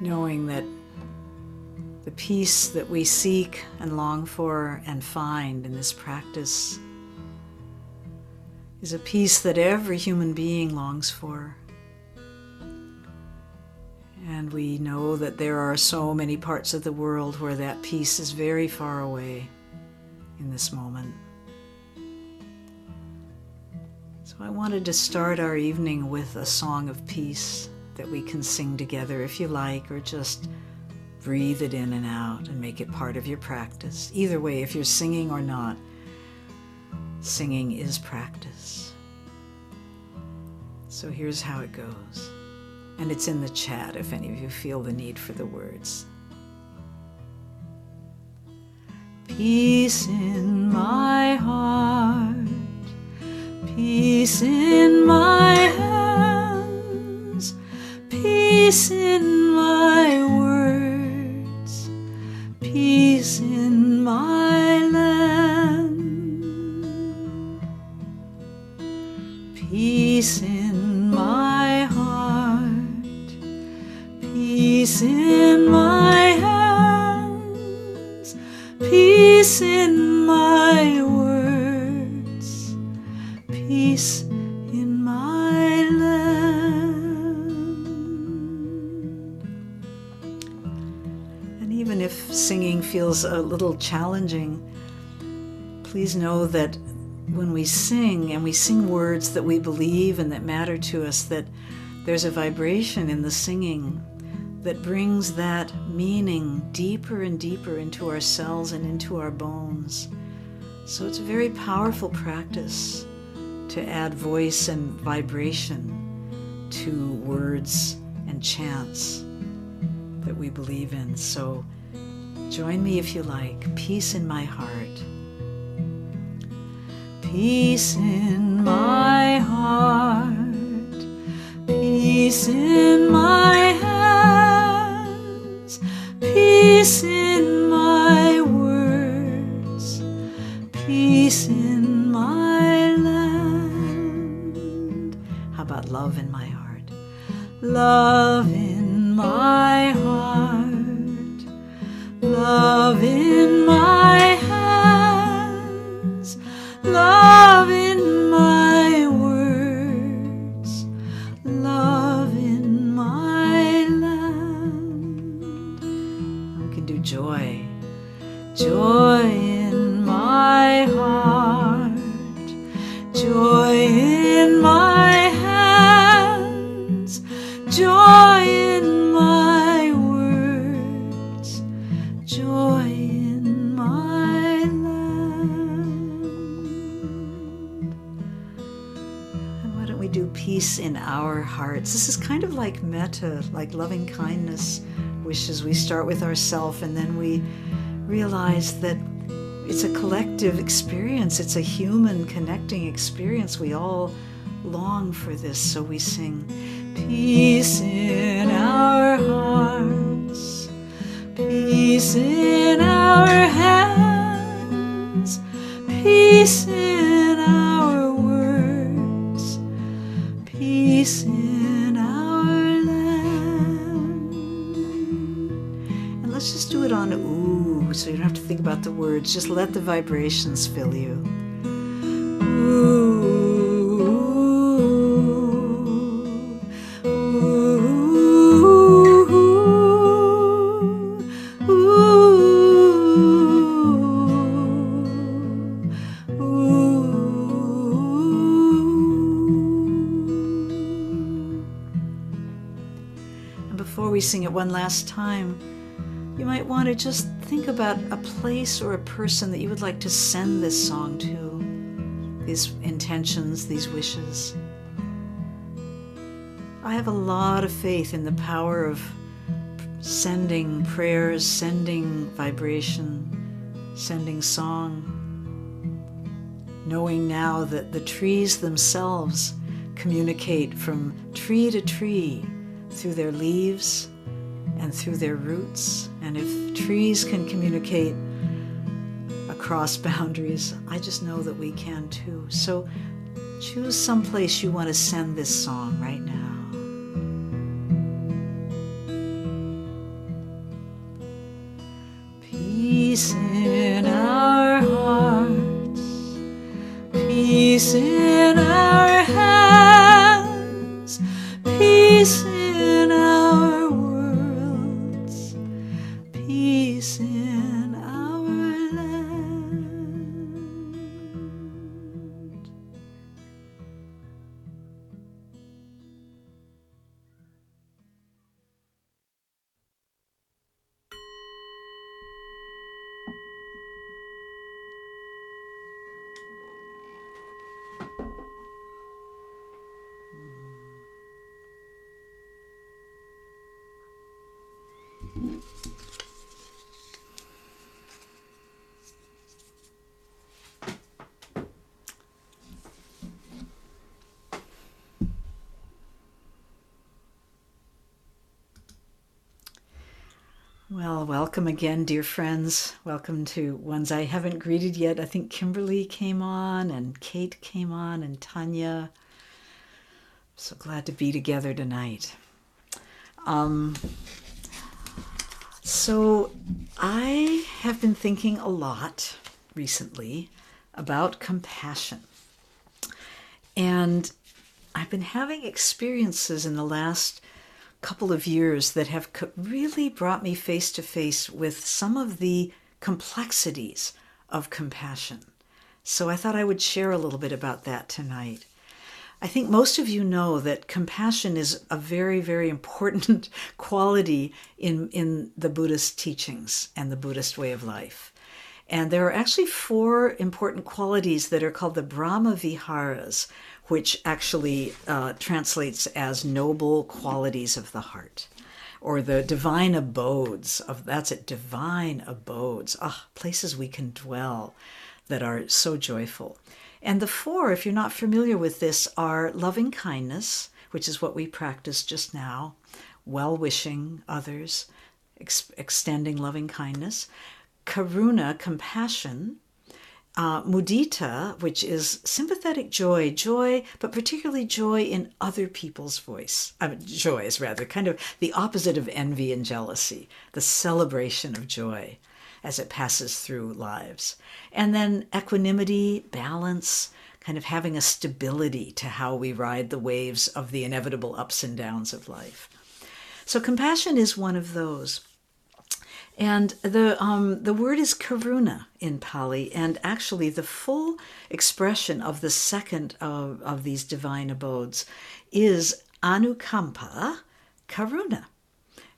knowing that the peace that we seek and long for and find in this practice is a peace that every human being longs for. And we know that there are so many parts of the world where that peace is very far away in this moment. So I wanted to start our evening with a song of peace that we can sing together if you like, or just breathe it in and out and make it part of your practice. Either way, if you're singing or not, singing is practice. So here's how it goes. And it's in the chat if any of you feel the need for the words. Peace in my heart, peace in my hands, peace in my words, peace in my land, peace in my heart, peace in my hands, peace in my feels a little challenging, please know that when we sing and we sing words that we believe and that matter to us, that there's a vibration in the singing that brings that meaning deeper and deeper into our cells and into our bones. So it's a very powerful practice to add voice and vibration to words and chants that we believe in. So join me if you like. Peace in my heart. Peace in my heart. Peace in my hands. Peace in my words. Peace in my land. How about love in my heart? Love in my heart. Love in my hands. Love metta, like loving kindness wishes. We start with ourself and then we realize that it's a collective experience, it's a human connecting experience. We all long for this, so we sing peace in our hearts, peace in our hands, about the words. Just let the vibrations fill you. Ooh, before we sing it one last time, you might want to just think about a place or a person that you would like to send this song to, these intentions, these wishes. I have a lot of faith in the power of sending prayers, sending vibration, sending song, knowing now that the trees themselves communicate from tree to tree through their leaves and through their roots. And if trees can communicate across boundaries, I just know that we can too. So choose some place you want to send this song right now. Peace. Well, welcome again, dear friends. Welcome to ones I haven't greeted yet. I think Kimberly came on, and Kate came on, and Tanya. So glad to be together tonight. Um, so, I have been thinking a lot recently about compassion. And I've been having experiences in the last couple of years that have really brought me face to face with some of the complexities of compassion. So I thought I would share a little bit about that tonight. I think most of you know that compassion is a very, very important quality in, in the Buddhist teachings and the Buddhist way of life. And there are actually four important qualities that are called the Brahma Viharas, which actually uh, translates as noble qualities of the heart or the divine abodes of that's it divine abodes ah places we can dwell that are so joyful and the four if you're not familiar with this are loving kindness which is what we practiced just now well wishing others ex- extending loving kindness karuna compassion uh, mudita, which is sympathetic joy, joy, but particularly joy in other people's voice. Joy is rather kind of the opposite of envy and jealousy, the celebration of joy as it passes through lives. And then equanimity, balance, kind of having a stability to how we ride the waves of the inevitable ups and downs of life. So compassion is one of those. And the um, the word is karuna in Pali, and actually the full expression of the second of, of these divine abodes is anukampa karuna.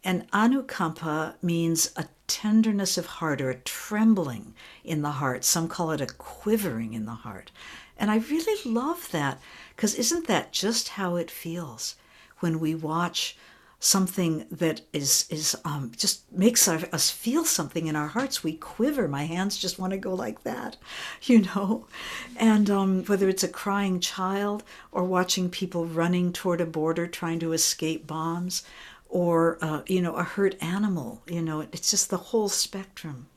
And anukampa means a tenderness of heart or a trembling in the heart. Some call it a quivering in the heart. And I really love that because isn't that just how it feels when we watch something that is is um, just makes our, us feel something in our hearts. We quiver. My hands just want to go like that, you know. And um, whether it's a crying child or watching people running toward a border trying to escape bombs, or uh, you know a hurt animal, you know, it's just the whole spectrum.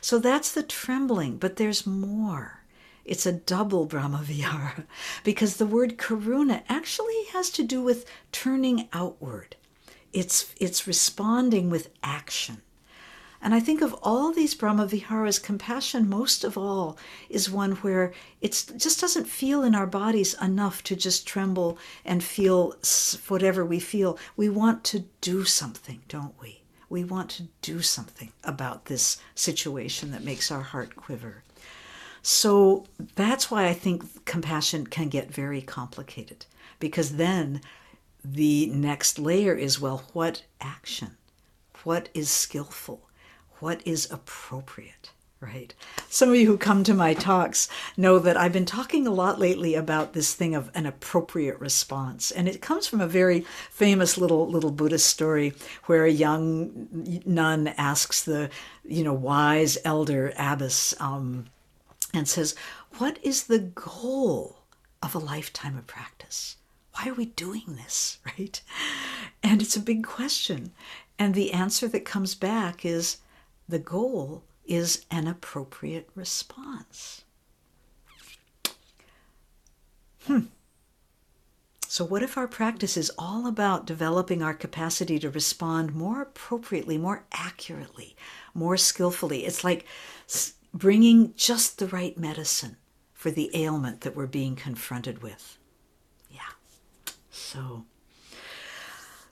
So that's the trembling, but there's more. It's a double Brahmavihara because the word karuna actually has to do with turning outward it's it's responding with action. And I think of all these Brahma Viharas, compassion most of all is one where it just doesn't feel in our bodies enough to just tremble and feel whatever we feel. We want to do something, don't we? We want to do something about this situation that makes our heart quiver. So that's why I think compassion can get very complicated because then the next layer is well, what action? What is skillful? What is appropriate? Right. Some of you who come to my talks know that I've been talking a lot lately about this thing of an appropriate response. And it comes from a very famous little little Buddhist story where a young nun asks the, you know, wise elder abbess um, and says, What is the goal of a lifetime of practice? why are we doing this, right? And it's a big question. And the answer that comes back is the goal is an appropriate response. Hmm. So, what if our practice is all about developing our capacity to respond more appropriately, more accurately, more skillfully? It's like bringing just the right medicine for the ailment that we're being confronted with. Yeah. So.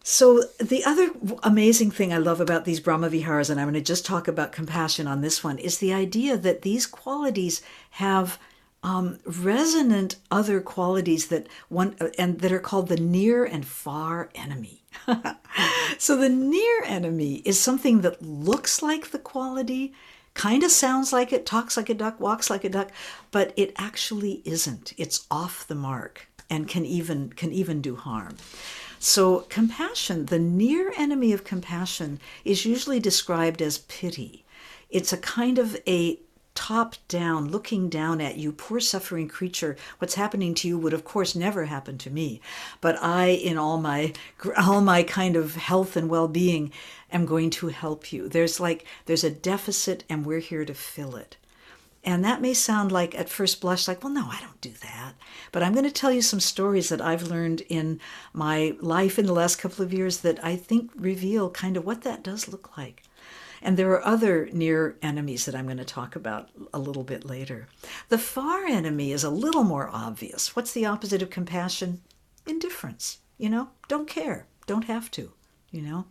So, the other amazing thing I love about these Brahma Viharas, and I'm going to just talk about compassion on this one, is the idea that these qualities have um, resonant other qualities that one and that are called the near and far enemy. so, the near enemy is something that looks like the quality, kind of sounds like it, talks like a duck, walks like a duck, but it actually isn't. It's off the mark and can even can even do harm. So, compassion, the near enemy of compassion, is usually described as pity. It's a kind of a top down, looking down at you, poor suffering creature. What's happening to you would, of course, never happen to me. But I, in all my all my kind of health and well being, am going to help you. There's like there's a deficit, and we're here to fill it. And that may sound like, at first blush, like, well, no, I don't do that. But I'm going to tell you some stories that I've learned in my life in the last couple of years that I think reveal kind of what that does look like. And there are other near enemies that I'm going to talk about a little bit later. The far enemy is a little more obvious. What's the opposite of compassion? Indifference. You know, don't care, don't have to you know?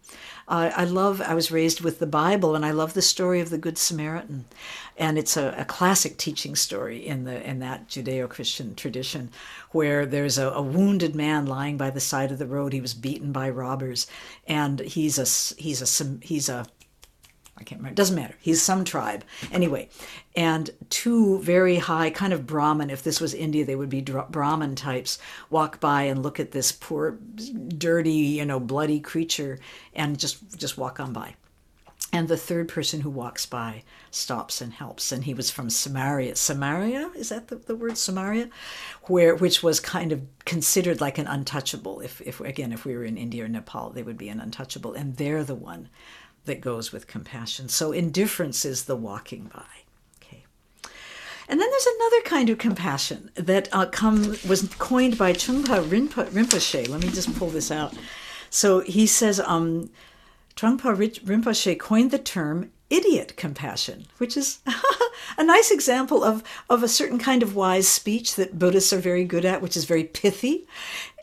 Uh, i love i was raised with the bible and i love the story of the good samaritan. And it's a, a classic teaching story in the in that judeo-christian tradition where there's a, a, wounded man lying by the side of the road. He was beaten by robbers. And he's a he's a he's a I can't remember. Doesn't matter. He's some tribe. Anyway, and two very high, kind of Brahmin, if this was India, they would be Brahmin types, walk by and look at this poor, dirty, you know, bloody creature and just, just walk on by. And the third person who walks by stops and helps. And he was from Samaria. Samaria, is that the, the word Samaria? Where, which was kind of considered like an untouchable. If, if, again, if we were in India or Nepal, they would be an untouchable. And they're the one that goes with compassion. So indifference is the walking by. Okay. And then there's another kind of compassion that uh, come, was coined by Trungpa Rinpo, Rinpoche. Let me just pull this out. So he says, um, Trungpa Rinpoche coined the term idiot compassion, which is a nice example of, of a certain kind of wise speech that Buddhists are very good at, which is very pithy.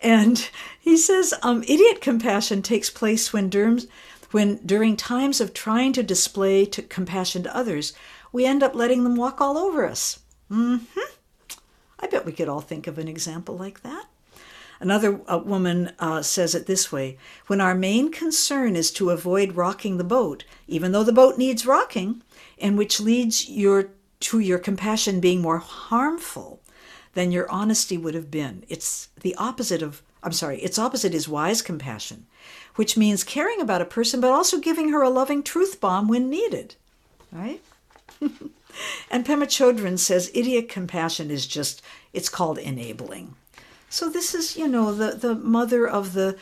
And he says um, idiot compassion takes place when derms, when during times of trying to display to compassion to others, we end up letting them walk all over us. Mm-hmm. I bet we could all think of an example like that. Another uh, woman uh, says it this way When our main concern is to avoid rocking the boat, even though the boat needs rocking, and which leads your, to your compassion being more harmful than your honesty would have been. It's the opposite of, I'm sorry, its opposite is wise compassion which means caring about a person, but also giving her a loving truth bomb when needed. Right? and Pema Chodron says idiot compassion is just, it's called enabling. So this is, you know, the, the mother of the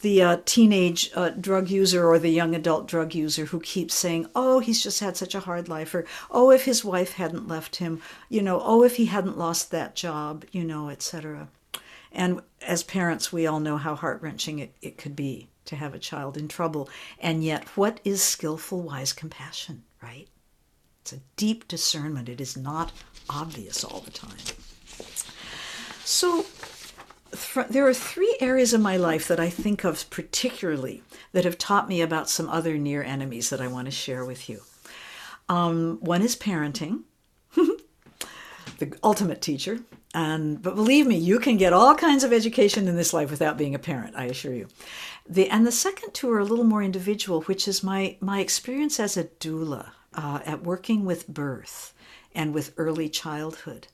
the uh, teenage uh, drug user or the young adult drug user who keeps saying, "Oh, he's just had such a hard life," or "Oh, if his wife hadn't left him," you know, "Oh, if he hadn't lost that job," you know, etc. And as parents, we all know how heart wrenching it, it could be to have a child in trouble. And yet, what is skillful, wise compassion, right? It's a deep discernment. It is not obvious all the time. So, th- there are three areas of my life that I think of particularly that have taught me about some other near enemies that I want to share with you. Um, one is parenting, the ultimate teacher. And but believe me, you can get all kinds of education in this life without being a parent. I assure you. The, and the second two are a little more individual, which is my, my experience as a doula uh, at working with birth and with early childhood.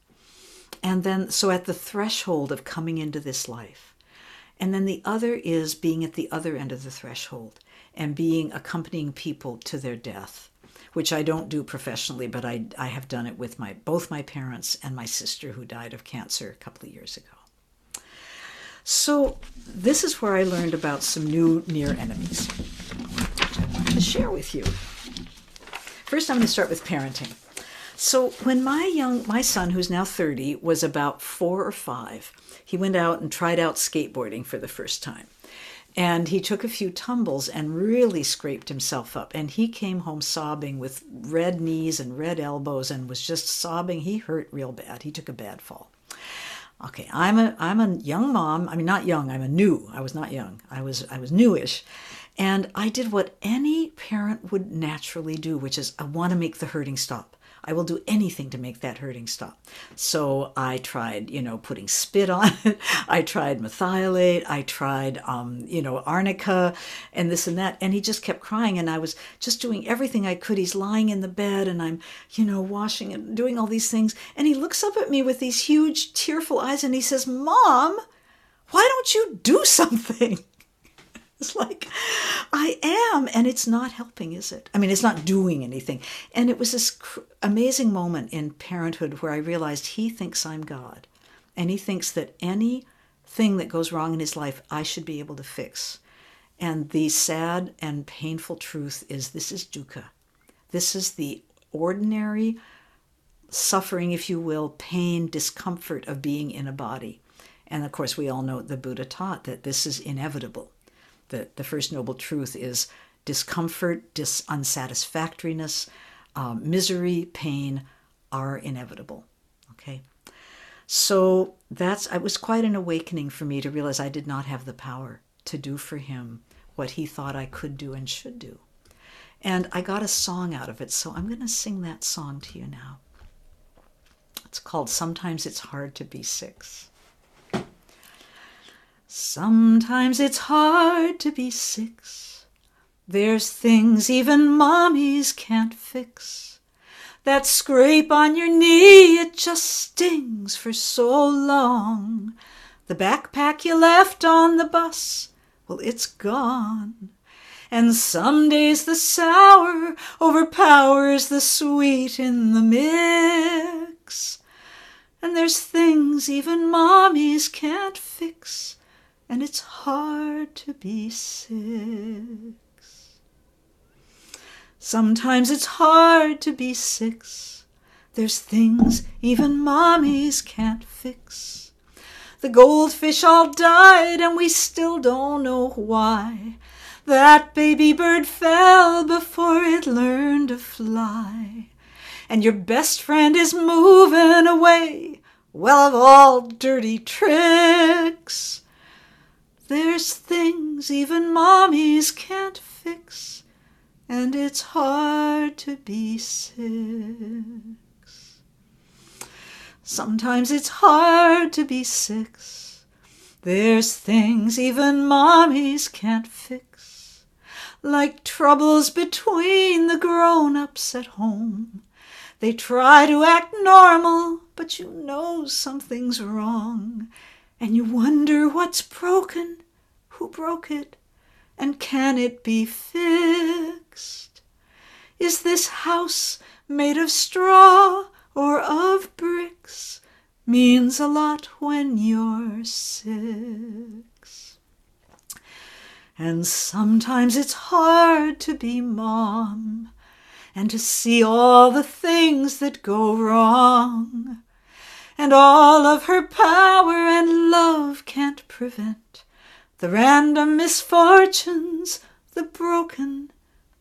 And then, so at the threshold of coming into this life. And then the other is being at the other end of the threshold and being accompanying people to their death, which I don't do professionally, but I, I have done it with my both my parents and my sister who died of cancer a couple of years ago. So, this is where I learned about some new near enemies, which I wanted to share with you. First, I'm going to start with parenting. So when my young my son, who's now 30, was about four or five, he went out and tried out skateboarding for the first time. And he took a few tumbles and really scraped himself up. And he came home sobbing with red knees and red elbows and was just sobbing. He hurt real bad. He took a bad fall. Okay, I'm a I'm a young mom. I mean not young, I'm a new. I was not young. I was I was newish. And I did what any parent would naturally do, which is I want to make the hurting stop. I will do anything to make that hurting stop. So I tried, you know, putting spit on it. I tried Merthiolate. I tried, um, you know, arnica and this and that. And he just kept crying. And I was just doing everything I could. He's lying in the bed and I'm, you know, washing and doing all these things. And he looks up at me with these huge, tearful eyes and he says, Mom, why don't you do something? It's like, I am, and it's not helping, is it? I mean, it's not doing anything. And it was this cr- amazing moment in parenthood where I realized he thinks I'm God, and he thinks that any thing that goes wrong in his life, I should be able to fix. And the sad and painful truth is this is dukkha. This is the ordinary suffering, if you will, pain, discomfort of being in a body. And of course, we all know the Buddha taught that this is inevitable the, the first noble truth is discomfort, dis unsatisfactoriness, um, misery, pain are inevitable. Okay. So that's it was quite an awakening for me to realize I did not have the power to do for him what he thought I could do and should do. And I got a song out of it, so I'm going to sing that song to you now. It's called Sometimes It's Hard to Be Six. Sometimes it's hard to be six. There's things even mommies can't fix. That scrape on your knee, it just stings for so long. The backpack you left on the bus, well, it's gone. And some days the sour overpowers the sweet in the mix. And there's things even mommies can't fix and it's hard to be six. Sometimes it's hard to be six. There's things even mommies can't fix. The goldfish all died, and we still don't know why. That baby bird fell before it learned to fly. And your best friend is moving away. Well, of all dirty tricks. There's things even mommies can't fix, and it's hard to be six. Sometimes it's hard to be six. There's things even mommies can't fix, like troubles between the grown ups at home. They try to act normal, but you know something's wrong and you wonder what's broken, who broke it, and can it be fixed? Is this house made of straw or of bricks? Means a lot when you're six. And sometimes it's hard to be mom and to see all the things that go wrong and all of her power and love can't prevent the random misfortunes, the broken,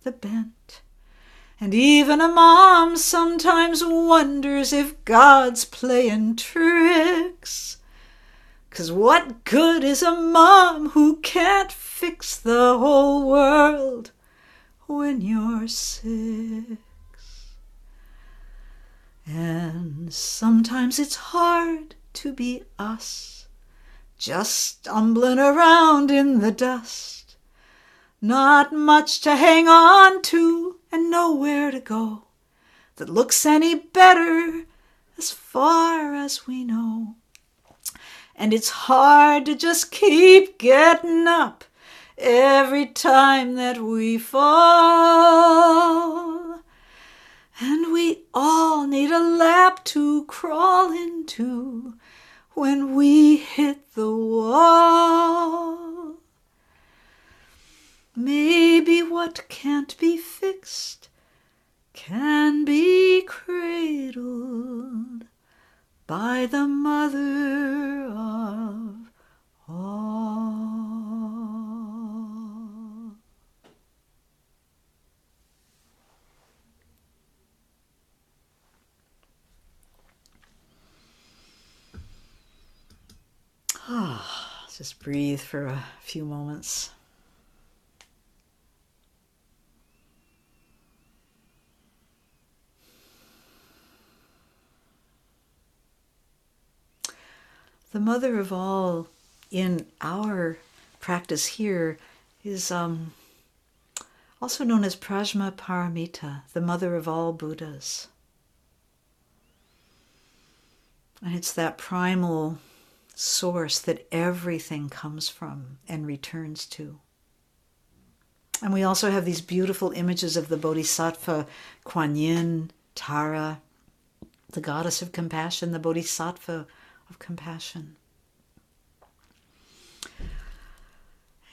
the bent. And even a mom sometimes wonders if God's playing tricks. 'Cause what good is a mom who can't fix the whole world when you're sick? And sometimes it's hard to be us, just stumbling around in the dust. Not much to hang on to and nowhere to go that looks any better as far as we know. And it's hard to just keep getting up every time that we fall. And we all need a lap to crawl into when we hit the wall. Maybe what can't be fixed can be cradled by the mother of all. Just breathe for a few moments. The mother of all in our practice here is um, also known as Prajna Paramita, the mother of all Buddhas. And it's that primal source that everything comes from and returns to. And we also have these beautiful images of the Bodhisattva Kuan Yin, Tara, the goddess of compassion, the Bodhisattva of compassion.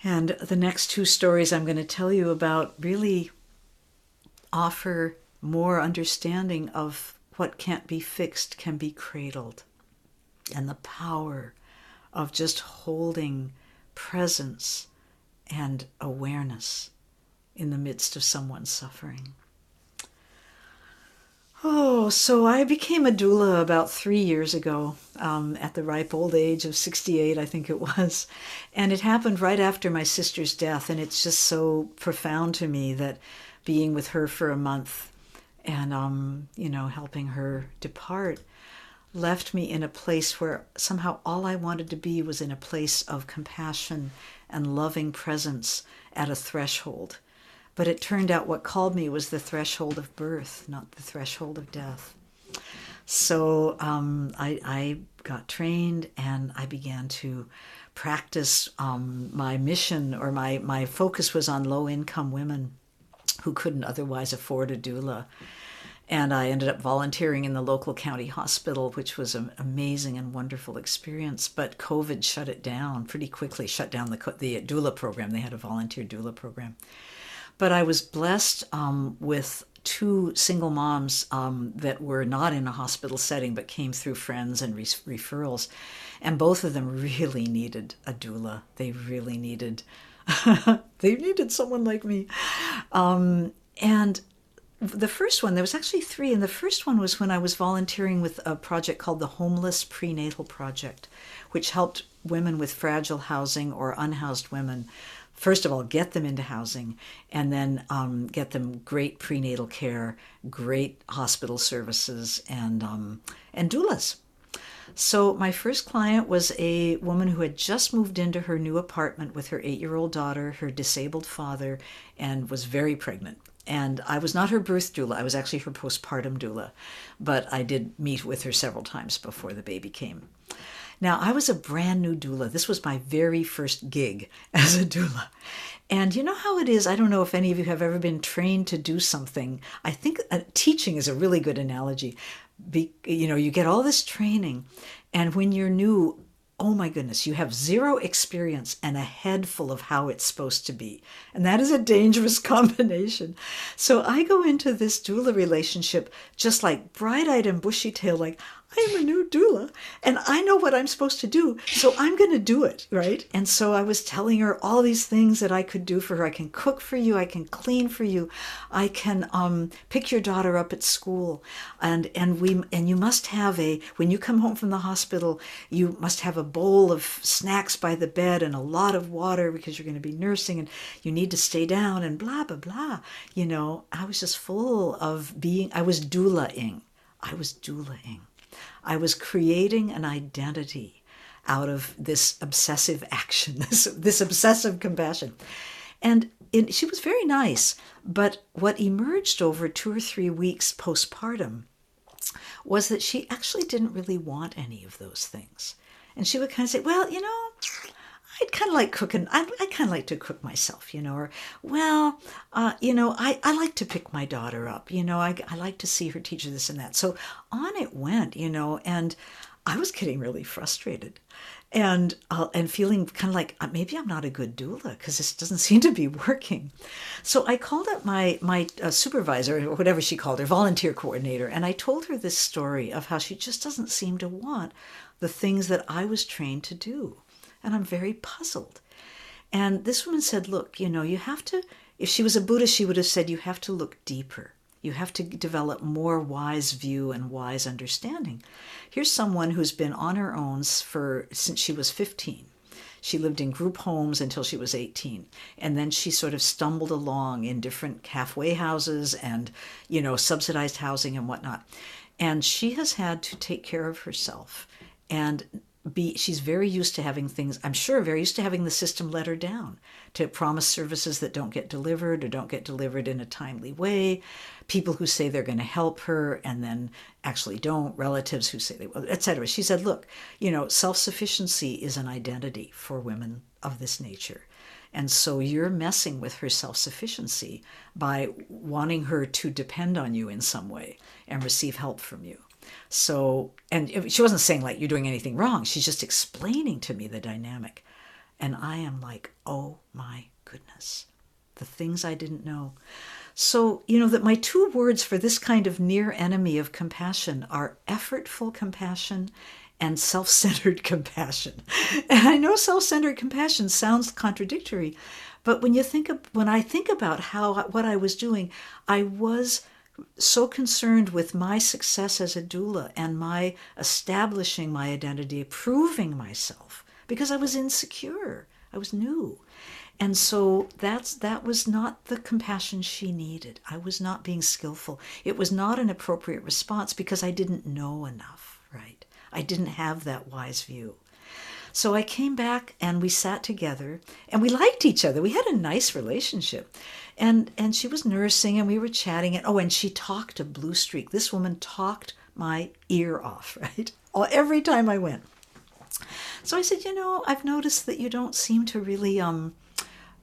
And the next two stories I'm going to tell you about really offer more understanding of what can't be fixed can be cradled and the power of just holding presence and awareness in the midst of someone's suffering. Oh, so I became a doula about three years ago um, at the ripe old age of 68, I think it was. And it happened right after my sister's death. And it's just so profound to me that being with her for a month and, um, you know, helping her depart left me in a place where somehow all I wanted to be was in a place of compassion and loving presence at a threshold but it turned out what called me was the threshold of birth, not the threshold of death. So um, I, I, got trained and I began to practice um, my mission, or my, my focus was on low income women who couldn't otherwise afford a doula. And I ended up volunteering in the local county hospital, which was an amazing and wonderful experience. But COVID shut it down pretty quickly, shut down the, the doula program. They had a volunteer doula program. But I was blessed um, with two single moms um, that were not in a hospital setting but came through friends and re- referrals. And both of them really needed a doula. They really needed. they needed someone like me. Um, and the first one, there was actually three, and the first one was when I was volunteering with a project called the Homeless Prenatal Project, which helped women with fragile housing or unhoused women first of all, get them into housing and then um, get them great prenatal care, great hospital services, and, um, and doulas. So, my first client was a woman who had just moved into her new apartment with her eight year old daughter, her disabled father, and was very pregnant. And I was not her birth doula, I was actually her postpartum doula, but I did meet with her several times before the baby came. Now, I was a brand new doula. This was my very first gig as a doula. And you know how it is? I don't know if any of you have ever been trained to do something. I think uh, teaching is a really good analogy. Be, you know, you get all this training, and when you're new, oh my goodness, you have zero experience and a head full of how it's supposed to be. And that is a dangerous combination. So I go into this doula relationship just like bright eyed and bushy tailed, like, I am a new doula and I know what I'm supposed to do, so I'm going to do it, right? And so I was telling her all these things that I could do for her. I can cook for you, I can clean for you, I can um, pick your daughter up at school, and and we and you must have a when you come home from the hospital, you must have a bowl of snacks by the bed and a lot of water because you're going to be nursing and you need to stay down and blah blah blah. You know, I was just full of being. I was doulaing. I was doulaing. I was creating an identity out of this obsessive action, this, this obsessive compassion. And she was very nice, but what emerged over two or three weeks postpartum was that she actually didn't really want any of those things. And she would kind of say, Well, you know, I'd kind of like cooking. I, I kind of like to cook myself, you know, or, well, uh, you know, I, I like to pick my daughter up, you know, I, I like to see her teacher this and that. So on it went, you know, and I was getting really frustrated. and uh, and feeling kind of like uh, maybe I'm not a good doula because this doesn't seem to be working. So I called up my my uh, supervisor or whatever she called her, volunteer coordinator, and I told her this story of how she just doesn't seem to want the things that I was trained to do, and I'm very puzzled. And this woman said, "Look, you know, you have to." If she was a Buddhist, she would have said, "You have to look deeper." You have to develop more wise view and wise understanding. Here's someone who's been on her own for since she was 15. She lived in group homes until she was 18. And then she sort of stumbled along in different halfway houses and, you know, subsidized housing and whatnot. And she has had to take care of herself and be she's very used to having things i'm sure very used to having the system let her down to promise services that don't get delivered or don't get delivered in a timely way people who say they're going to help her and then actually don't relatives who say they will etc she said look you know self-sufficiency is an identity for women of this nature and so you're messing with her self sufficiency by wanting her to depend on you in some way and receive help from you. So, and she wasn't saying like you're doing anything wrong. She's just explaining to me the dynamic. And I am like, oh my goodness, the things I didn't know. So, you know, that my two words for this kind of near enemy of compassion are effortful compassion and self centered compassion. And I know self centered compassion sounds contradictory, but when you think of, when I think about how what I was doing, I was so concerned with my success as a doula and my establishing my identity, proving myself, because I was insecure. I was new. And so that's that was not the compassion she needed. I was not being skillful. It was not an appropriate response because I didn't know enough, right? I didn't have that wise view. So I came back and we sat together and we liked each other. We had a nice relationship. And and she was nursing and we were chatting and oh and she talked a blue streak. This woman talked my ear off right? Every time i went. So i said you know i've noticed that you don't seem to really um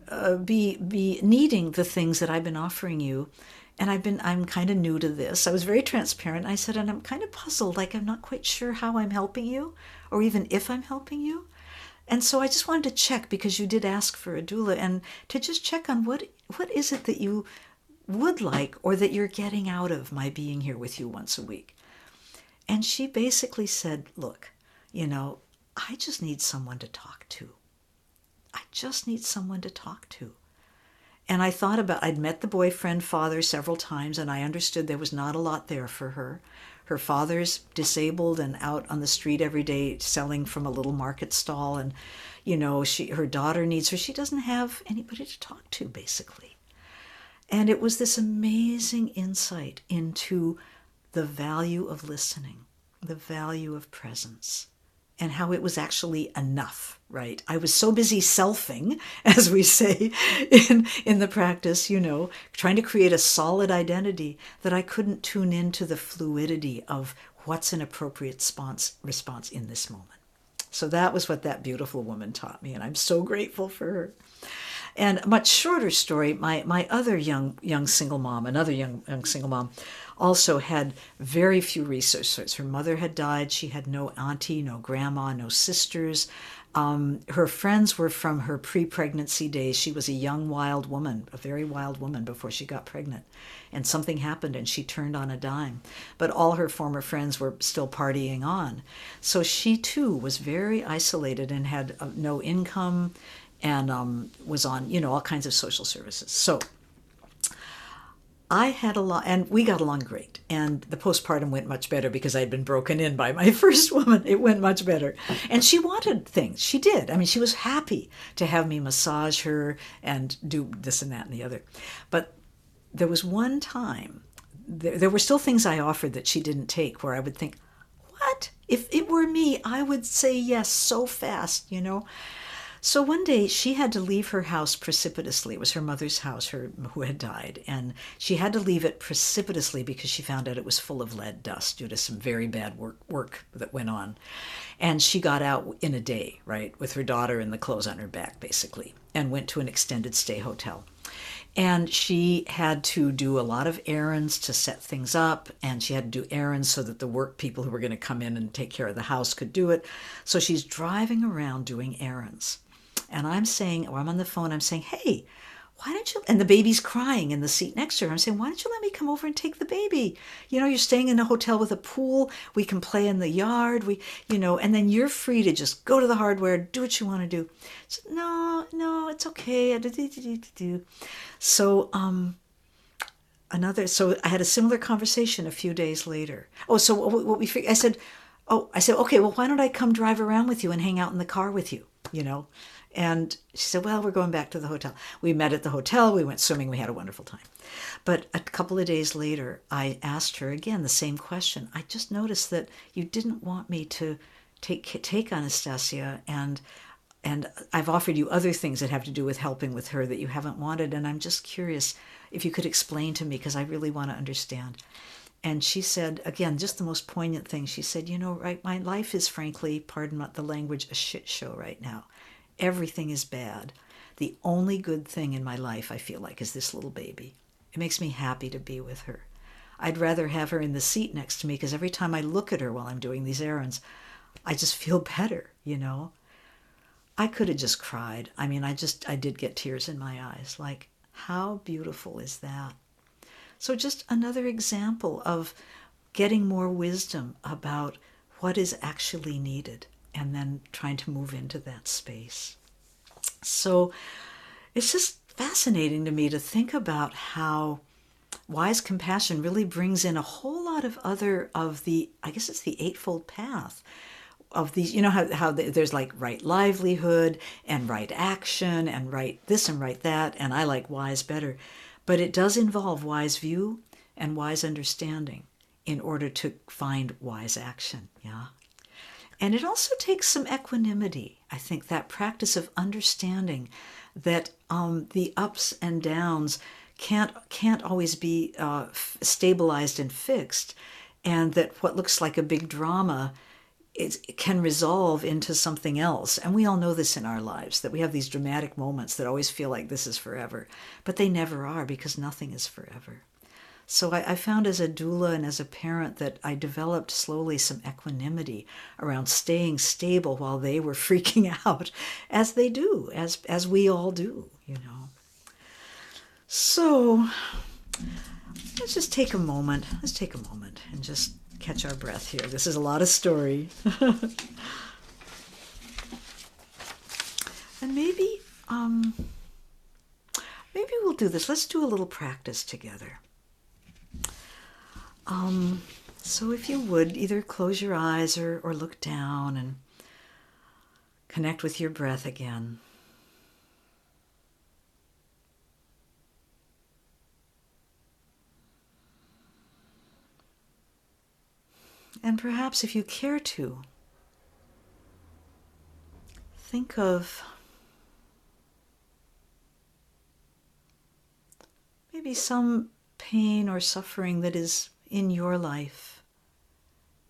uh, be be needing the things that i've been offering you and i've been i'm kind of new to this i was very transparent i said and i'm kind of puzzled like i'm not quite sure how i'm helping you or even if i'm helping you and so I just wanted to check because you did ask for a doula and to just check on what what is it that you would like or that you're getting out of my being here with you once a week. And she basically said, Look, you know, I just need someone to talk to. I just need someone to talk to. And I thought about, I'd met the boyfriend father several times, and I understood there was not a lot there for her. Her father's disabled and out on the street every day selling from a little market stall, and you know, she her daughter needs her. She doesn't have anybody to talk to, basically. And it was this amazing insight into the value of listening, the value of presence and how it was actually enough, right? I was so busy selfing, as we say in, in the practice, you know, trying to create a solid identity that I couldn't tune into the fluidity of what's an appropriate response, response in this moment. So that was what that beautiful woman taught me, and I'm so grateful for her. And a much shorter story, my, my other young young single mom, another young young single mom, also had very few resources. Her mother had died. She had no auntie, no grandma, no sisters. Um, her friends were from her pre pregnancy days. She was a young, wild woman, a very wild woman before she got pregnant. And something happened and she turned on a dime. But all her former friends were still partying on. So she too was very isolated and had uh, no income and um, was on, you know, all kinds of social services. So I had a lot, and we got along great. And the postpartum went much better because I'd been broken in by my first woman. It went much better. And she wanted things. She did. I mean, she was happy to have me massage her and do this and that and the other. But there was one time, there, there were still things I offered that she didn't take where I would think, what? If it were me, I would say yes so fast, you know? So one day she had to leave her house precipitously. It was her mother's house, her who had died, and she had to leave it precipitously because she found out it was full of lead dust due to some very bad work work that went on. And she got out in a day, right, with her daughter and the clothes on her back, basically, and went to an extended stay hotel. And she had to do a lot of errands to set things up, and she had to do errands so that the work people who were going to come in and take care of the house could do it. So she's driving around doing errands. And I'm saying, or I'm on the phone, I'm saying, hey, why don't you and the baby's crying in the seat next to her. I'm saying why don't you let me come over and take the baby? You know you're staying in a hotel with a pool. We can play in the yard. We you know and then you're free to just go to the hardware do what you want to do. So, no no it's okay. So um another so i had a similar conversation a few days later. Oh so what we i said oh i said okay well why don't i come drive around with you and hang out in the car with you you know and she said, Well, we're going back to the hotel. We met at the hotel. We went swimming. We had a wonderful time. But a couple of days later, I asked her again the same question. I just noticed that you didn't want me to take, take Anastasia, and, and I've offered you other things that have to do with helping with her that you haven't wanted. And I'm just curious if you could explain to me because I really want to understand. And she said, again, just the most poignant thing. She said, You know, right, my life is frankly, pardon the language, a shit show right now everything is bad. The only good thing in my life, I feel like, is this little baby. It makes me happy to be with her. I'd rather have her in the seat next to me because every time I look at her while I'm doing these errands, I just feel better, you know? I could have just cried. I mean, I just, I did get tears in my eyes. Like, how beautiful is that? So, just another example of getting more wisdom about what is actually needed and then trying to move into that space. So it's just fascinating to me to think about how wise compassion really brings in a whole lot of other of the i guess it's the eightfold path of these you know how, how there's like right livelihood and right action and right this and right that and i like wise better but it does involve wise view and wise understanding in order to find wise action yeah and it also takes some equanimity, I think, that practice of understanding that um, the ups and downs can't, can't always be uh, f- stabilized and fixed, and that what looks like a big drama it can resolve into something else. And we all know this in our lives that we have these dramatic moments that always feel like this is forever, but they never are because nothing is forever. So I, I, found as a doula and as a parent that I developed slowly some equanimity around staying stable while they were freaking out, as they do, as as we all do, you know. So let's just take a moment. Let's take a moment and just catch our breath here. This is a lot of story. and maybe um maybe we'll do this. Let's do a little practice together. Um, so if you would, either close your eyes or, or look down and connect with your breath again. And perhaps if you care to, think of maybe some pain or suffering that is in your life,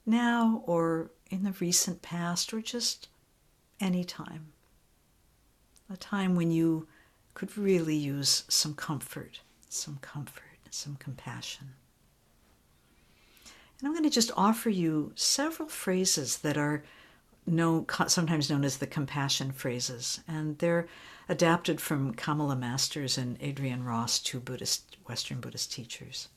now or in the recent past, or just any time. A time when you could really use some comfort, some comfort, some compassion. And I'm going to just offer you several phrases that are sometimes known as the compassion phrases, and they're adapted from Kamala Masters and Adrian Ross, two Buddhist, Western Buddhist teachers.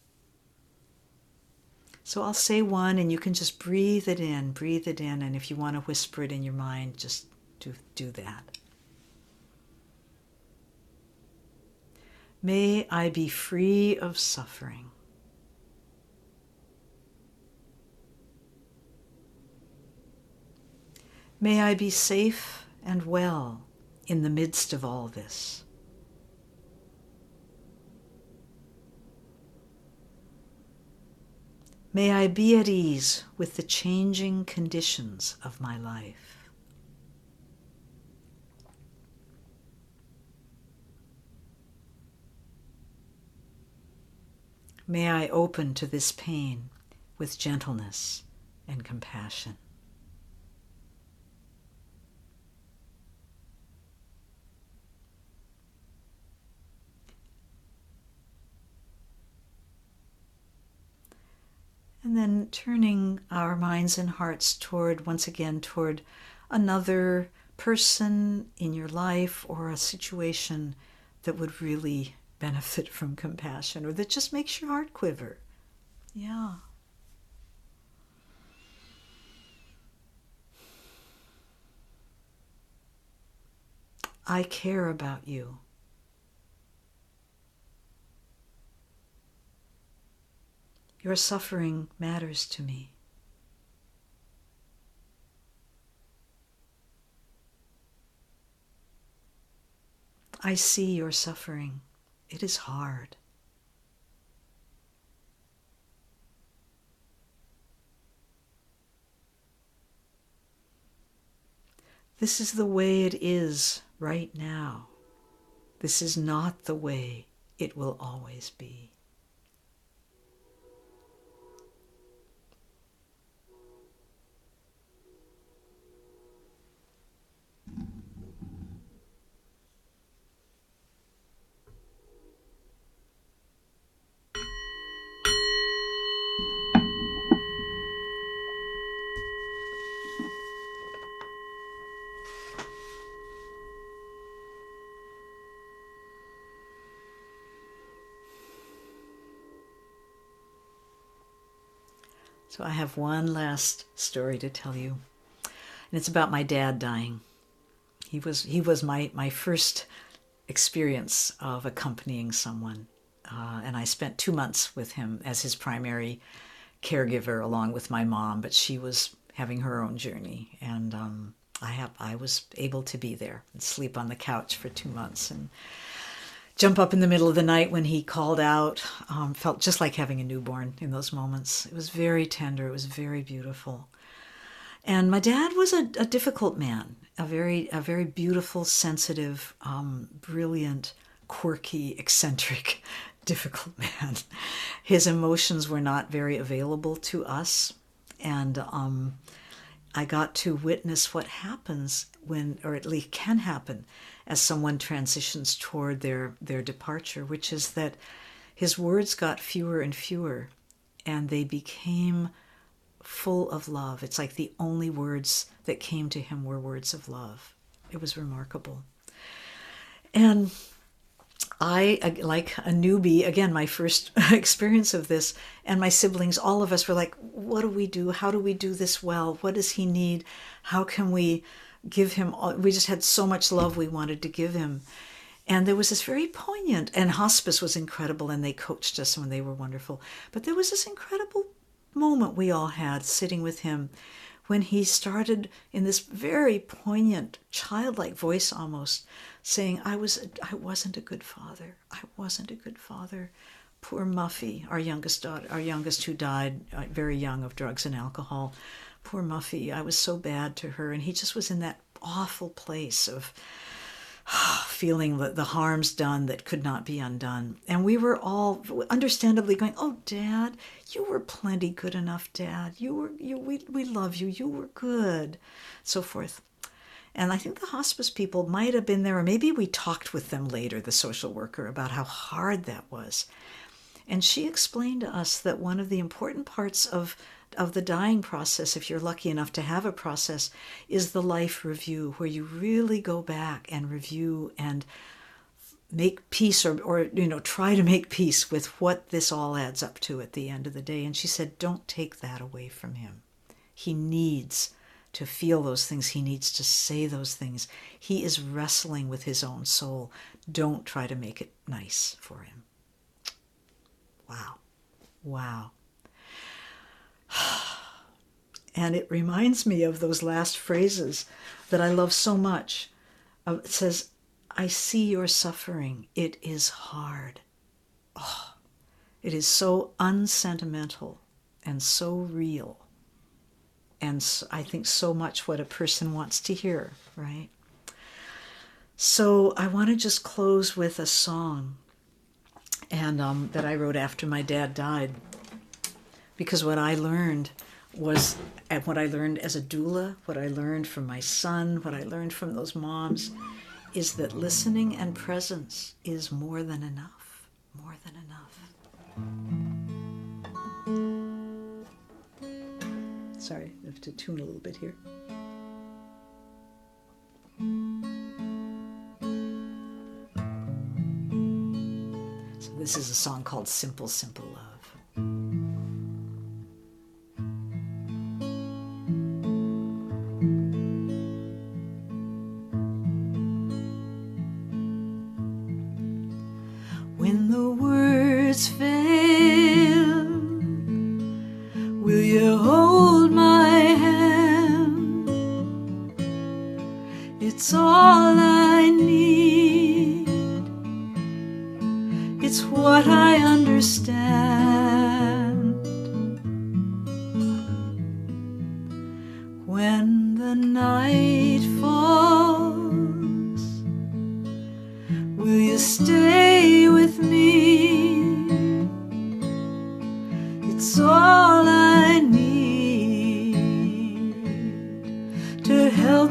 So I'll say one and you can just breathe it in, breathe it in. And if you want to whisper it in your mind, just do, do that. May I be free of suffering. May I be safe and well in the midst of all this. May I be at ease with the changing conditions of my life. May I open to this pain with gentleness and compassion. And then turning our minds and hearts toward, once again, toward another person in your life or a situation that would really benefit from compassion or that just makes your heart quiver. Yeah. I care about you. Your suffering matters to me. I see your suffering. It is hard. This is the way it is right now. This is not the way it will always be. So I have one last story to tell you. And it's about my dad dying. He was he was my my first experience of accompanying someone. Uh, and I spent two months with him as his primary caregiver, along with my mom. But she was having her own journey, and um, I have I was able to be there and sleep on the couch for two months and jump up in the middle of the night when he called out. Um, felt just like having a newborn in those moments. It was very tender. It was very beautiful. And my dad was a, a difficult man, a very, a very beautiful, sensitive, um, brilliant, quirky, eccentric, difficult man. His emotions were not very available to us, and um, I got to witness what happens when, or at least can happen, as someone transitions toward their, their departure, which is that his words got fewer and fewer and they became full of love. It's like the only words that came to him were words of love. It was remarkable. And I, like a newbie, again, my first experience of this, and my siblings, all of us were like, what do we do? How do we do this well? What does he need? How can we give him all, we just had so much love we wanted to give him. And there was this very poignant and hospice was incredible and they coached us when they were wonderful. But there was this incredible moment we all had sitting with him when he started in this very poignant childlike voice almost saying i was i wasn't a good father. I wasn't a good father. Poor muffy our youngest daughter our youngest who died uh, very young of drugs and alcohol poor Muffy, I was so bad to her. And he just was in that awful place of feeling the, the harms done that could not be undone. And we were all understandably going, Oh, Dad, you were plenty good enough, Dad. You were, you, we, we love you. You were good. So forth. And I think the hospice people might have been there, or maybe we talked with them later, the social worker, about how hard that was. And she explained to us that one of the important parts of of the dying process, if you're lucky enough to have a process, is the life review, where you really go back and review and make peace or, or you know try to make peace with what this all adds up to at the end of the day. And she said don't take that away from him. He needs to feel those things. He needs to say those things. He is wrestling with his own soul. Don't try to make it nice for him. Wow. Wow and it reminds me of those last phrases that I love so much. Uh, it says, I see your suffering. It is hard. Oh, it is so unsentimental and so real. And I think so much what a person wants to hear, right? So I want to just close with a song and um, that I wrote after my dad died because what I learned was what I learned as a doula, what I learned from my son, what I learned from those moms is that listening and presence is more than enough, more than enough. Sorry, I have to tune a little bit here. So, this is a song called Simple, Simple Love.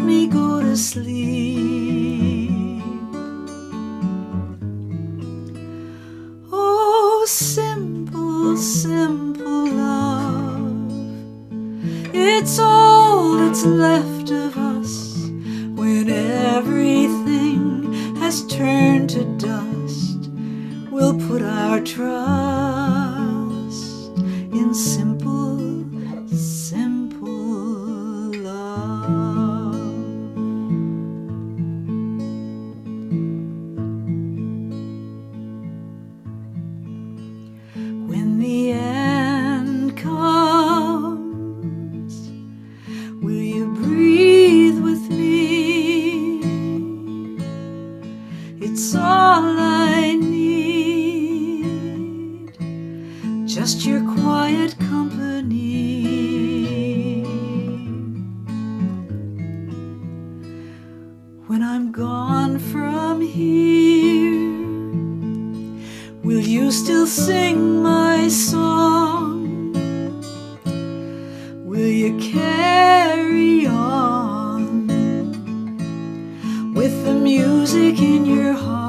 me go to sleep. Oh, simple, simple love. It's all that's left of us when everything has turned to dust. We'll put our trust in simple. with the music in your heart.